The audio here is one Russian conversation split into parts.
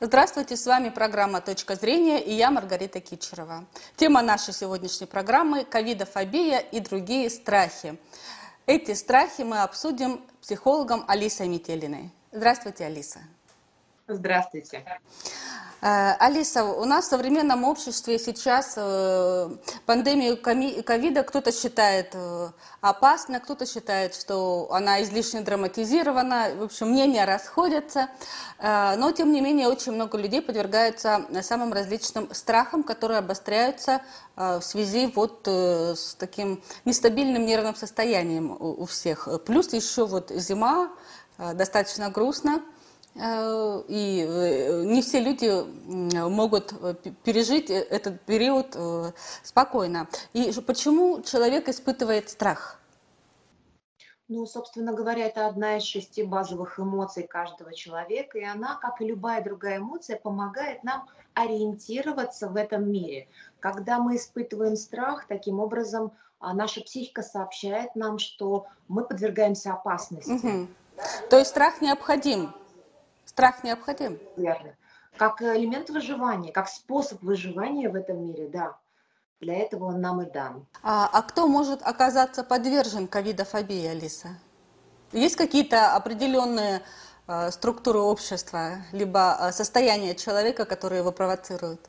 Здравствуйте, с вами программа «Точка зрения» и я Маргарита Кичерова. Тема нашей сегодняшней программы – ковидофобия и другие страхи. Эти страхи мы обсудим психологом Алисой Метелиной. Здравствуйте, Алиса. Здравствуйте. Э, Алиса, у нас в современном обществе сейчас э, пандемию ковида кто-то считает э, опасной, кто-то считает, что она излишне драматизирована. В общем, мнения расходятся. Но, тем не менее, очень много людей подвергаются самым различным страхам, которые обостряются в связи вот с таким нестабильным нервным состоянием у всех. Плюс еще вот зима, достаточно грустно. Э, и э, не все люди могут э, пережить этот период спокойно. И почему человек испытывает страх? Ну, собственно говоря, это одна из шести базовых эмоций каждого человека, и она, как и любая другая эмоция, помогает нам ориентироваться в этом мире. Когда мы испытываем страх, таким образом а, наша психика сообщает нам, что мы подвергаемся опасности. Угу. То есть страх необходим Страх необходим. Верно. Как элемент выживания, как способ выживания в этом мире, да. Для этого он нам и дан. А, а кто может оказаться подвержен ковидофобии, Алиса? Есть какие-то определенные э, структуры общества, либо э, состояние человека, которые его провоцируют?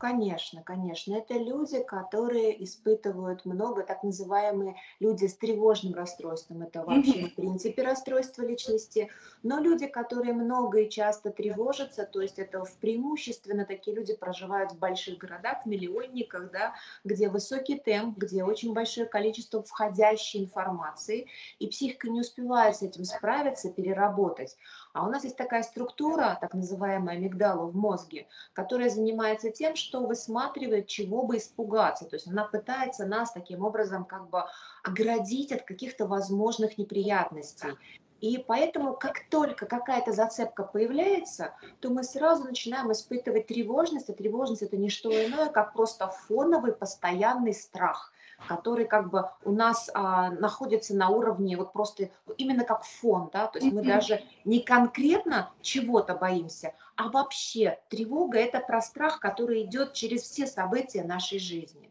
Конечно, конечно. Это люди, которые испытывают много, так называемые люди с тревожным расстройством. Это вообще, в принципе, расстройство личности. Но люди, которые много и часто тревожатся, то есть это в преимущественно такие люди проживают в больших городах, в миллионниках, да, где высокий темп, где очень большое количество входящей информации, и психика не успевает с этим справиться, переработать. А у нас есть такая структура, так называемая амигдала в мозге, которая занимается тем, что высматривает, чего бы испугаться. То есть она пытается нас таким образом как бы оградить от каких-то возможных неприятностей. И поэтому, как только какая-то зацепка появляется, то мы сразу начинаем испытывать тревожность. А тревожность это не что иное, как просто фоновый постоянный страх который как бы у нас а, находится на уровне вот просто именно как фон, да, то есть мы даже не конкретно чего-то боимся, а вообще тревога это про страх, который идет через все события нашей жизни.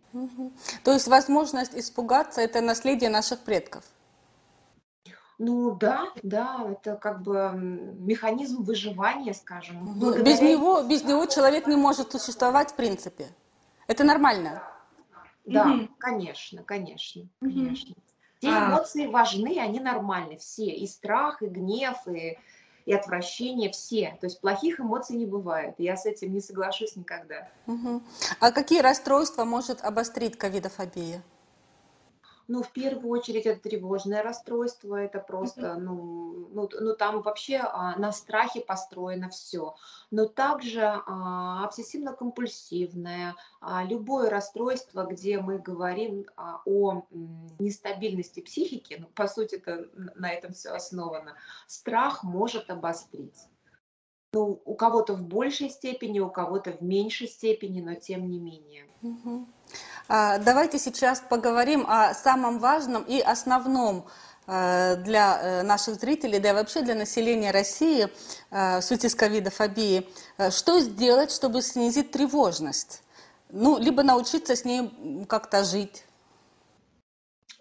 То есть возможность испугаться это наследие наших предков. Ну да, да, это как бы механизм выживания, скажем. Благодаря... Без него, без него человек не может существовать в принципе. Это нормально. Да, угу. конечно, конечно, угу. конечно. Все а... эмоции важны, они нормальны, все. И страх, и гнев, и, и отвращение, все. То есть плохих эмоций не бывает. Я с этим не соглашусь никогда. Угу. А какие расстройства может обострить ковидофобия? Ну, в первую очередь, это тревожное расстройство, это просто, ну, ну, ну там вообще а, на страхе построено все. Но также а, обсессивно-компульсивное, а, любое расстройство, где мы говорим а, о м, нестабильности психики, ну, по сути, это на этом все основано, страх может обострить. Ну, у кого-то в большей степени, у кого-то в меньшей степени, но тем не менее. Угу. А, давайте сейчас поговорим о самом важном и основном э, для э, наших зрителей, да и вообще для населения России э, в связи с ковидофобией. Что сделать, чтобы снизить тревожность? Ну, либо научиться с ней как-то жить.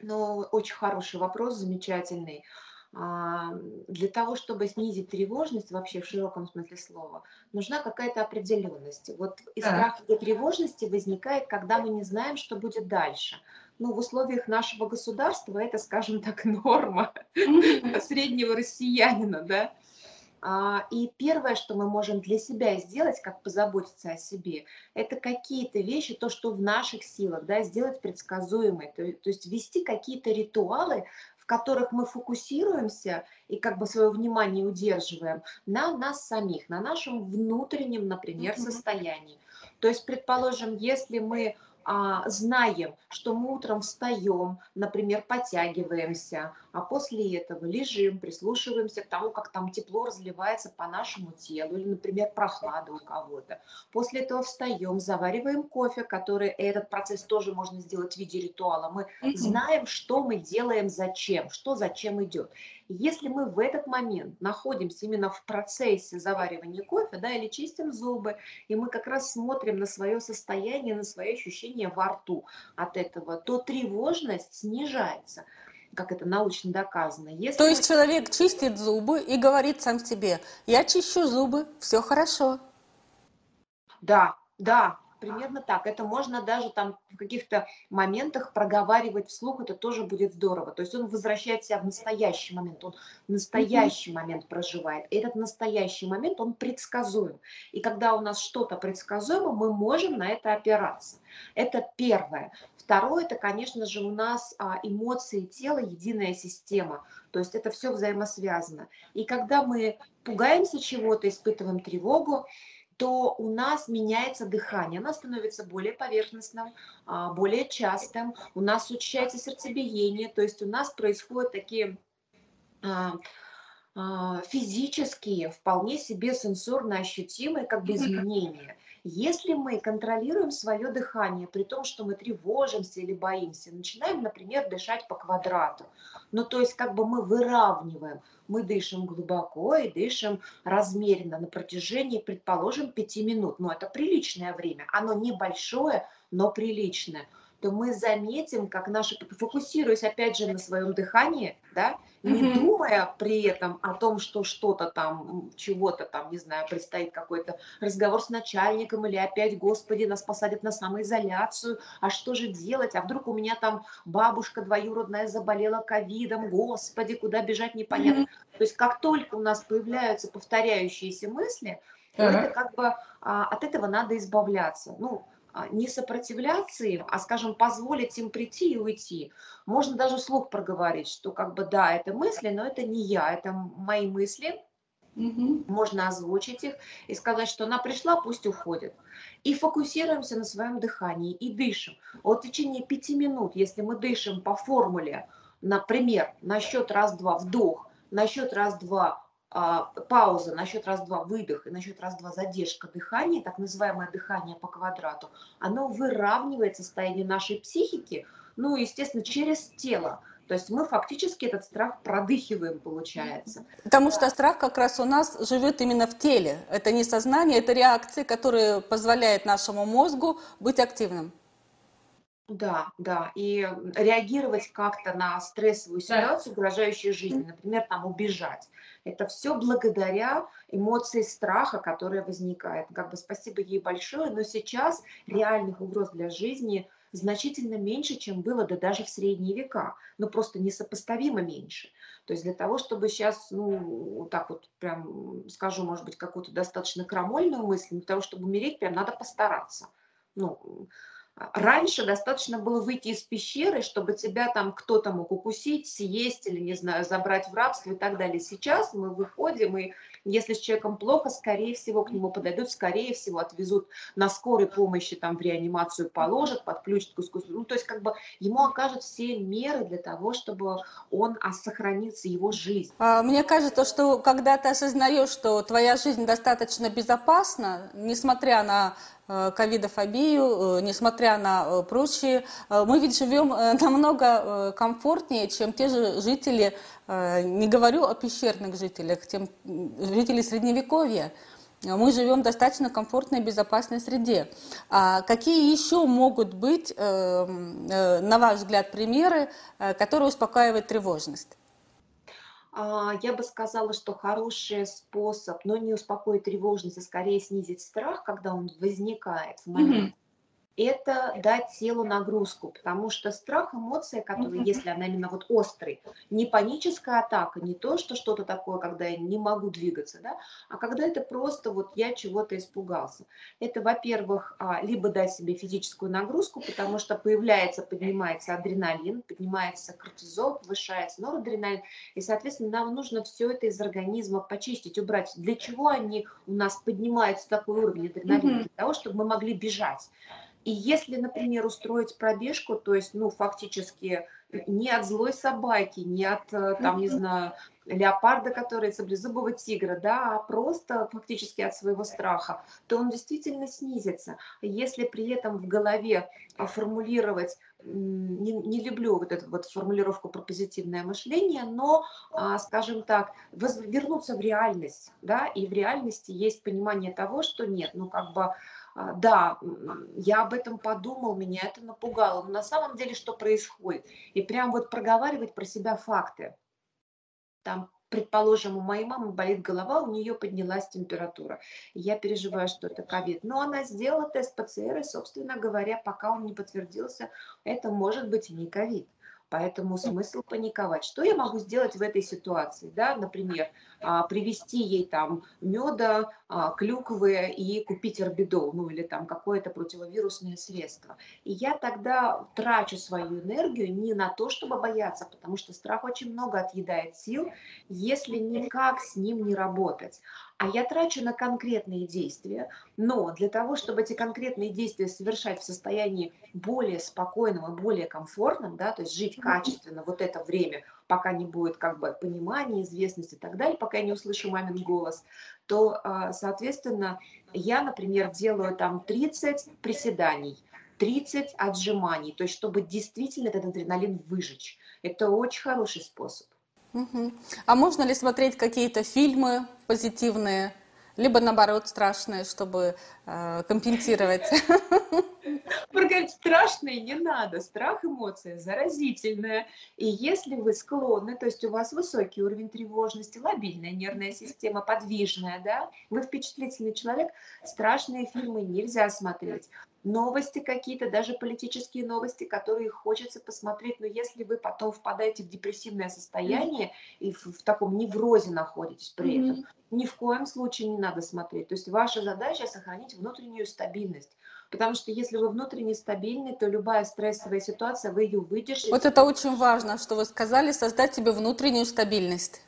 Ну, очень хороший вопрос, замечательный. А, для того, чтобы снизить тревожность вообще в широком смысле слова, нужна какая-то определенность. Вот и страх и тревожности возникает, когда мы не знаем, что будет дальше. Ну, в условиях нашего государства это, скажем так, норма среднего россиянина, да. А, и первое, что мы можем для себя сделать, как позаботиться о себе, это какие-то вещи, то, что в наших силах, да, сделать предсказуемой, то, то есть ввести какие-то ритуалы, которых мы фокусируемся и как бы свое внимание удерживаем на нас самих, на нашем внутреннем, например, mm-hmm. состоянии. То есть, предположим, если мы а, знаем, что мы утром встаем, например, подтягиваемся, а после этого лежим, прислушиваемся к тому, как там тепло разливается по нашему телу, или, например, прохлада у кого-то. После этого встаем, завариваем кофе, который этот процесс тоже можно сделать в виде ритуала. Мы знаем, что мы делаем, зачем, что зачем идет. Если мы в этот момент находимся именно в процессе заваривания кофе, да, или чистим зубы, и мы как раз смотрим на свое состояние, на свои ощущения во рту от этого, то тревожность снижается как это научно доказано. Если... То есть человек чистит зубы и говорит сам себе, я чищу зубы, все хорошо. Да, да, примерно так. Это можно даже там в каких-то моментах проговаривать вслух, это тоже будет здорово. То есть он возвращает себя в настоящий момент, он настоящий mm-hmm. момент проживает. И этот настоящий момент, он предсказуем. И когда у нас что-то предсказуемо, мы можем на это опираться. Это первое. Второе, это, конечно же, у нас а, эмоции тела, единая система. То есть это все взаимосвязано. И когда мы пугаемся чего-то, испытываем тревогу, то у нас меняется дыхание, оно становится более поверхностным, а, более частым, у нас учащается сердцебиение, то есть у нас происходят такие а, а, физические, вполне себе сенсорно ощутимые как бы изменения. Если мы контролируем свое дыхание, при том, что мы тревожимся или боимся, начинаем, например, дышать по квадрату, ну то есть как бы мы выравниваем, мы дышим глубоко и дышим размеренно на протяжении, предположим, пяти минут, но это приличное время, оно небольшое, но приличное то мы заметим, как наши, фокусируясь опять же на своем дыхании, да, не mm-hmm. думая при этом о том, что что-то там, чего-то там, не знаю, предстоит какой-то разговор с начальником или опять, господи, нас посадят на самоизоляцию, а что же делать, а вдруг у меня там бабушка двоюродная заболела ковидом, господи, куда бежать непонятно. Mm-hmm. То есть как только у нас появляются повторяющиеся мысли, uh-huh. это как бы а, от этого надо избавляться. Ну, не сопротивляться им, а, скажем, позволить им прийти и уйти. Можно даже слух проговорить, что как бы да, это мысли, но это не я, это мои мысли. Угу. Можно озвучить их и сказать, что она пришла, пусть уходит. И фокусируемся на своем дыхании и дышим. Вот в течение пяти минут, если мы дышим по формуле, например, на счет раз-два вдох, на счет раз-два а, пауза на счет раз-два выдох и на счет раз-два задержка дыхания, так называемое дыхание по квадрату, оно выравнивает состояние нашей психики, ну, естественно, через тело. То есть мы фактически этот страх продыхиваем, получается. Потому что страх как раз у нас живет именно в теле. Это не сознание, это реакции, которые позволяют нашему мозгу быть активным. Да, да, и реагировать как-то на стрессовую ситуацию, угрожающую жизни, например, там убежать. Это все благодаря эмоции страха, которая возникает. Как бы спасибо ей большое, но сейчас реальных угроз для жизни значительно меньше, чем было да даже в средние века, но просто несопоставимо меньше. То есть для того, чтобы сейчас, ну, вот так вот прям скажу, может быть, какую-то достаточно крамольную мысль, для того, чтобы умереть, прям надо постараться. Ну, Раньше достаточно было выйти из пещеры, чтобы тебя там кто-то мог укусить, съесть или, не знаю, забрать в рабство и так далее. Сейчас мы выходим, и если с человеком плохо, скорее всего, к нему подойдут, скорее всего, отвезут на скорой помощи, там, в реанимацию положат, подключат к искусству. Ну, то есть, как бы, ему окажут все меры для того, чтобы он а, его жизнь. А, мне кажется, что когда ты осознаешь, что твоя жизнь достаточно безопасна, несмотря на Э, ковидофобию, э, несмотря на э, прочие. Мы ведь живем намного комфортнее, чем те же жители, не говорю о пещерных жителях, тем жители Средневековья. Мы живем в достаточно комфортной и безопасной среде. А какие еще могут быть, на ваш взгляд, примеры, которые успокаивают тревожность? А, я бы сказала, что хороший способ, но не успокоить тревожность, а скорее снизить страх, когда он возникает в момент, это дать телу нагрузку, потому что страх, эмоция, которая, если она именно вот острый, не паническая атака, не то, что что-то такое, когда я не могу двигаться, да, а когда это просто вот я чего-то испугался. Это, во-первых, а, либо дать себе физическую нагрузку, потому что появляется, поднимается адреналин, поднимается кортизол, повышается норадреналин, и, соответственно, нам нужно все это из организма почистить, убрать. Для чего они у нас поднимаются такой уровень адреналина? Для того, чтобы мы могли бежать. И если, например, устроить пробежку, то есть, ну, фактически не от злой собаки, не от, э, там, не знаю, леопарда, который саблезубого тигра, да, а просто фактически от своего страха, то он действительно снизится. Если при этом в голове формулировать не, не люблю вот эту вот формулировку про позитивное мышление, но, а, скажем так, вернуться в реальность, да, и в реальности есть понимание того, что нет, ну как бы да, я об этом подумал, меня это напугало, но на самом деле что происходит? И прям вот проговаривать про себя факты. Там предположим, у моей мамы болит голова, у нее поднялась температура. Я переживаю, что это ковид. Но она сделала тест ПЦР, и, собственно говоря, пока он не подтвердился, это может быть и не ковид. Поэтому смысл паниковать. Что я могу сделать в этой ситуации? Да? Например, а, привести ей там меда, а, клюквы и купить орбидол, ну или там какое-то противовирусное средство. И я тогда трачу свою энергию не на то, чтобы бояться, потому что страх очень много отъедает сил, если никак с ним не работать а я трачу на конкретные действия, но для того, чтобы эти конкретные действия совершать в состоянии более спокойном и более комфортном, да, то есть жить качественно вот это время, пока не будет как бы понимания, известности и так далее, пока я не услышу мамин голос, то, а, соответственно, я, например, делаю там 30 приседаний, 30 отжиманий, то есть чтобы действительно этот адреналин выжечь. Это очень хороший способ. Угу. А можно ли смотреть какие-то фильмы позитивные, либо наоборот страшные, чтобы э, компенсировать? Говорить, страшные не надо. Страх эмоция заразительная. И если вы склонны, то есть у вас высокий уровень тревожности, лобильная нервная система, подвижная, да, вы впечатлительный человек, страшные фильмы нельзя смотреть новости какие-то, даже политические новости, которые хочется посмотреть, но если вы потом впадаете в депрессивное состояние mm-hmm. и в, в таком неврозе находитесь при mm-hmm. этом, ни в коем случае не надо смотреть. То есть ваша задача сохранить внутреннюю стабильность. Потому что если вы внутренне стабильны, то любая стрессовая ситуация, вы ее выдержите. Вот это очень важно, что вы сказали, создать себе внутреннюю стабильность.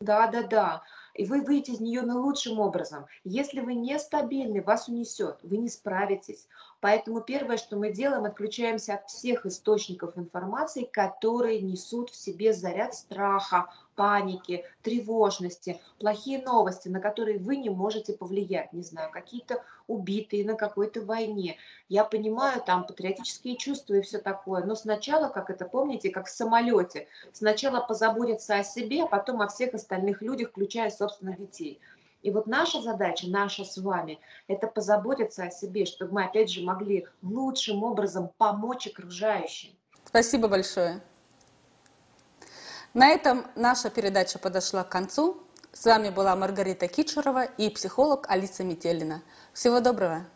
Да, да, да и вы выйдете из нее наилучшим образом. Если вы нестабильны, вас унесет, вы не справитесь. Поэтому первое, что мы делаем, отключаемся от всех источников информации, которые несут в себе заряд страха, паники, тревожности, плохие новости, на которые вы не можете повлиять, не знаю, какие-то убитые на какой-то войне. Я понимаю, там патриотические чувства и все такое, но сначала, как это помните, как в самолете, сначала позаботиться о себе, а потом о всех остальных людях, включая собственных детей. И вот наша задача, наша с вами, это позаботиться о себе, чтобы мы, опять же, могли лучшим образом помочь окружающим. Спасибо большое. На этом наша передача подошла к концу. С вами была Маргарита Кичерова и психолог Алиса Метелина. Всего доброго!